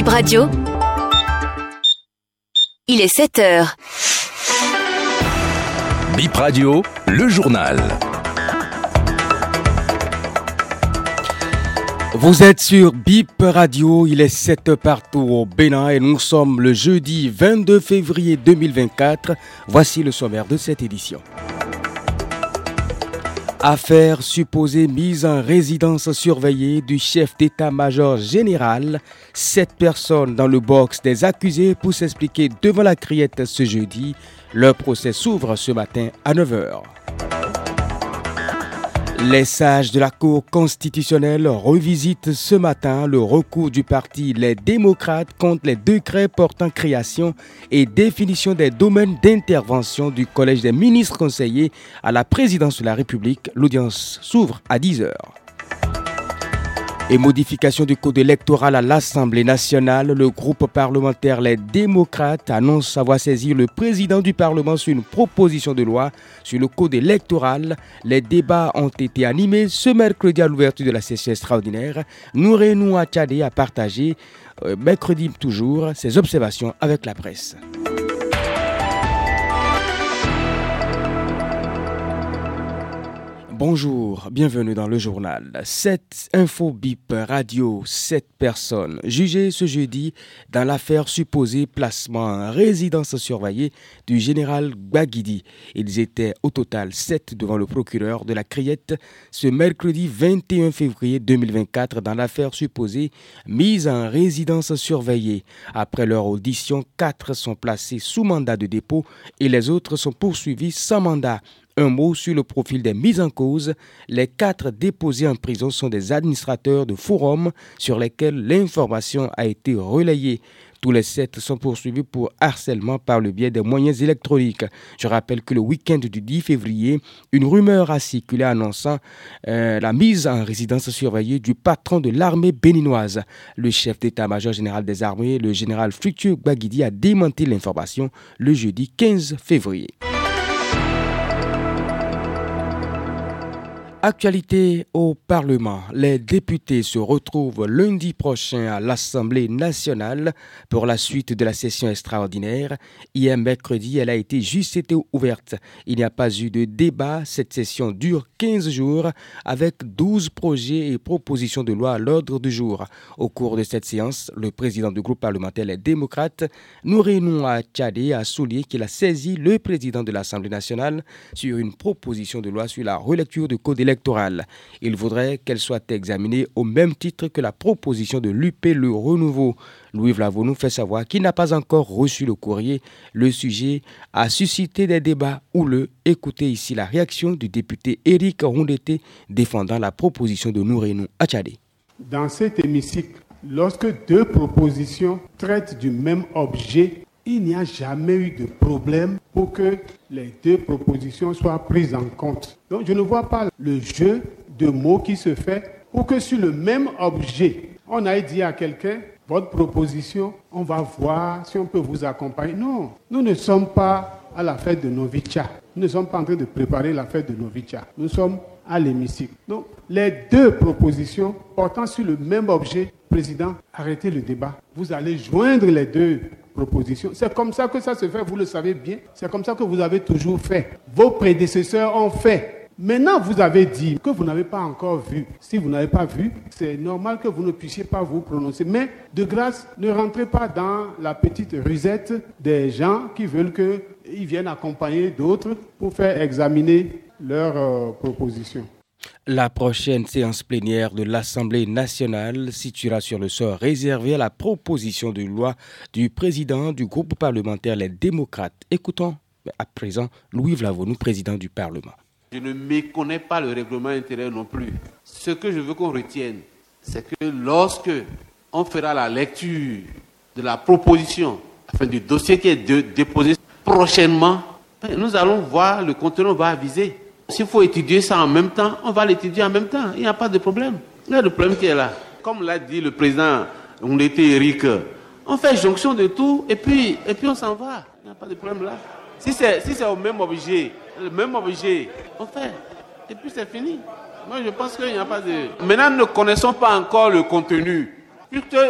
Bip Radio. Il est 7 heures. Bip Radio, le journal. Vous êtes sur BIP Radio, il est 7 partout au Bénin et nous sommes le jeudi 22 février 2024. Voici le sommaire de cette édition. Affaire supposée mise en résidence surveillée du chef d'état-major général. Sept personnes dans le box des accusés pour s'expliquer devant la criette ce jeudi. Leur procès s'ouvre ce matin à 9h. Les sages de la Cour constitutionnelle revisitent ce matin le recours du parti Les démocrates contre les décrets portant création et définition des domaines d'intervention du Collège des ministres conseillers à la présidence de la République. L'audience s'ouvre à 10 heures et modification du code électoral à l'Assemblée nationale, le groupe parlementaire Les démocrates annonce avoir saisi le président du Parlement sur une proposition de loi sur le code électoral. Les débats ont été animés ce mercredi à l'ouverture de la session extraordinaire. Nourenou Achade a partagé, euh, mercredi toujours, ses observations avec la presse. Bonjour, bienvenue dans le journal. 7 info bip radio, 7 personnes jugées ce jeudi dans l'affaire supposée placement en résidence surveillée du général Baguidi. Ils étaient au total 7 devant le procureur de la Criette ce mercredi 21 février 2024 dans l'affaire supposée mise en résidence surveillée. Après leur audition, 4 sont placés sous mandat de dépôt et les autres sont poursuivis sans mandat. Un mot sur le profil des mises en cause. Les quatre déposés en prison sont des administrateurs de forums sur lesquels l'information a été relayée. Tous les sept sont poursuivis pour harcèlement par le biais des moyens électroniques. Je rappelle que le week-end du 10 février, une rumeur a circulé annonçant euh, la mise en résidence surveillée du patron de l'armée béninoise. Le chef d'état-major général des armées, le général Fructueux Baguidi, a démenti l'information le jeudi 15 février. Actualité au Parlement. Les députés se retrouvent lundi prochain à l'Assemblée nationale pour la suite de la session extraordinaire. Hier mercredi, elle a été juste été ouverte. Il n'y a pas eu de débat. Cette session dure 15 jours avec 12 projets et propositions de loi à l'ordre du jour. Au cours de cette séance, le président du groupe parlementaire Les Démocrates, Nourinoua Tchadé, a souligné qu'il a saisi le président de l'Assemblée nationale sur une proposition de loi sur la relecture du code. Il voudrait qu'elle soit examinée au même titre que la proposition de l'UP Le Renouveau. Louis Vlavo nous fait savoir qu'il n'a pas encore reçu le courrier. Le sujet a suscité des débats houleux. Écoutez ici la réaction du député Éric Rondete défendant la proposition de Nourenou Achade. Dans cet hémicycle, lorsque deux propositions traitent du même objet, il n'y a jamais eu de problème pour que les deux propositions soient prises en compte. Donc je ne vois pas le jeu de mots qui se fait pour que sur le même objet, on aille dire à quelqu'un, votre proposition, on va voir si on peut vous accompagner. Non, nous ne sommes pas à la fête de Novicha. Nous ne sommes pas en train de préparer la fête de Novicha. Nous sommes à l'hémicycle. Donc, les deux propositions portant sur le même objet, président, arrêtez le débat. Vous allez joindre les deux propositions. C'est comme ça que ça se fait, vous le savez bien. C'est comme ça que vous avez toujours fait. Vos prédécesseurs ont fait. Maintenant, vous avez dit que vous n'avez pas encore vu. Si vous n'avez pas vu, c'est normal que vous ne puissiez pas vous prononcer. Mais de grâce, ne rentrez pas dans la petite rusette des gens qui veulent qu'ils viennent accompagner d'autres pour faire examiner leurs euh, propositions. La prochaine séance plénière de l'Assemblée nationale situera sur le sort réservé à la proposition de loi du président du groupe parlementaire Les démocrates. Écoutons à présent Louis Vlavonou, président du Parlement. Je ne méconnais pas le règlement intérieur non plus. Ce que je veux qu'on retienne, c'est que lorsque on fera la lecture de la proposition, enfin du dossier qui est déposé prochainement, nous allons voir le contenu, on va aviser. S'il faut étudier ça en même temps, on va l'étudier en même temps. Il n'y a pas de problème. Il y a le problème qui est là. Comme l'a dit le président, on était Eric, on fait jonction de tout et puis, et puis on s'en va. Il n'y a pas de problème là. Si c'est si au même objet, le même objet, on fait. Et puis c'est fini. Moi, je pense qu'il n'y a pas de. Maintenant, nous ne connaissons pas encore le contenu.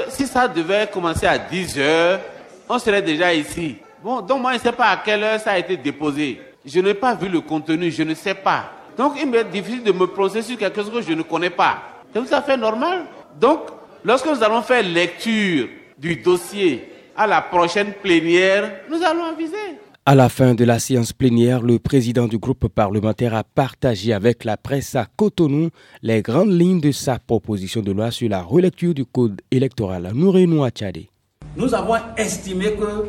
Si ça devait commencer à 10 heures, on serait déjà ici. Bon, donc moi, je ne sais pas à quelle heure ça a été déposé. Je n'ai pas vu le contenu, je ne sais pas. Donc, il m'est difficile de me prononcer sur quelque chose que je ne connais pas. C'est tout à fait normal. Donc, lorsque nous allons faire lecture du dossier à la prochaine plénière, nous allons aviser. À la fin de la séance plénière, le président du groupe parlementaire a partagé avec la presse à Cotonou les grandes lignes de sa proposition de loi sur la relecture du code électoral. Nous à Tchadé. Nous avons estimé que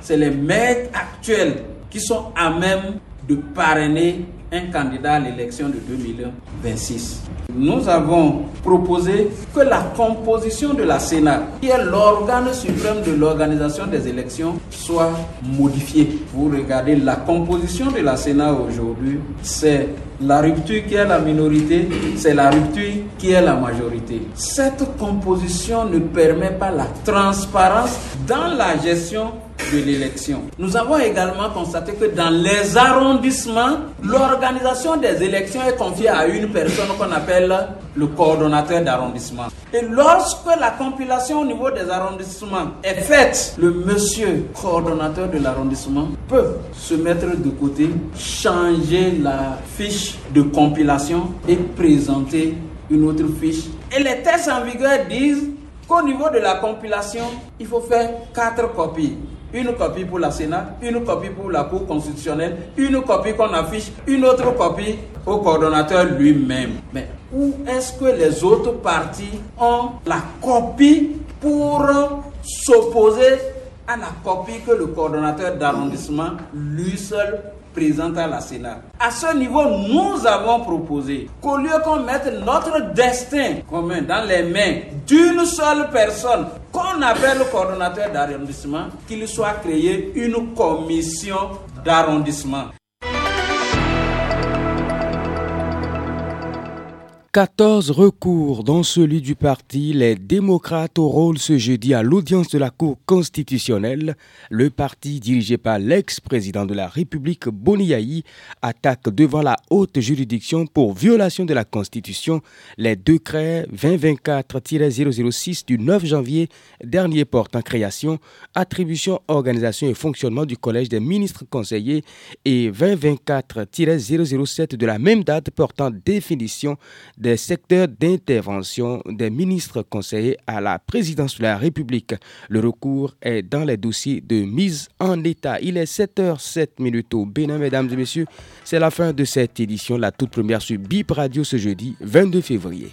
c'est les maîtres actuels qui sont à même de parrainer un candidat à l'élection de 2026. Nous avons proposé que la composition de la Sénat, qui est l'organe suprême de l'organisation des élections, soit modifiée. Vous regardez la composition de la Sénat aujourd'hui, c'est la rupture qui est la minorité, c'est la rupture qui est la majorité. Cette composition ne permet pas la transparence dans la gestion de l'élection. Nous avons également constaté que dans les arrondissements, l'organisation des élections est confiée à une personne qu'on appelle le coordonnateur d'arrondissement. Et lorsque la compilation au niveau des arrondissements est faite, le monsieur coordonnateur de l'arrondissement peut se mettre de côté, changer la fiche de compilation et présenter une autre fiche. Et les tests en vigueur disent qu'au niveau de la compilation, il faut faire quatre copies une copie pour la Sénat, une copie pour la Cour constitutionnelle, une copie qu'on affiche, une autre copie au coordonnateur lui-même. Mais où est-ce que les autres partis ont la copie pour s'opposer à la copie que le coordonnateur d'arrondissement lui seul présente à la Sénat. À ce niveau, nous avons proposé qu'au lieu qu'on mette notre destin commun dans les mains d'une seule personne, qu'on appelle le coordonnateur d'arrondissement, qu'il soit créé une commission d'arrondissement. 14 recours, dont celui du parti Les démocrates, au rôle ce jeudi à l'audience de la Cour constitutionnelle. Le parti dirigé par l'ex-président de la République, Boniaï, attaque devant la haute juridiction pour violation de la Constitution les décrets 2024-006 du 9 janvier dernier portant création, attribution, organisation et fonctionnement du Collège des ministres conseillers et 2024-007 de la même date portant définition des secteurs d'intervention des ministres conseillers à la présidence de la République. Le recours est dans les dossiers de mise en état. Il est 7h07 minutes au Bénin, mesdames et messieurs. C'est la fin de cette édition, la toute première sur BIP Radio ce jeudi 22 février.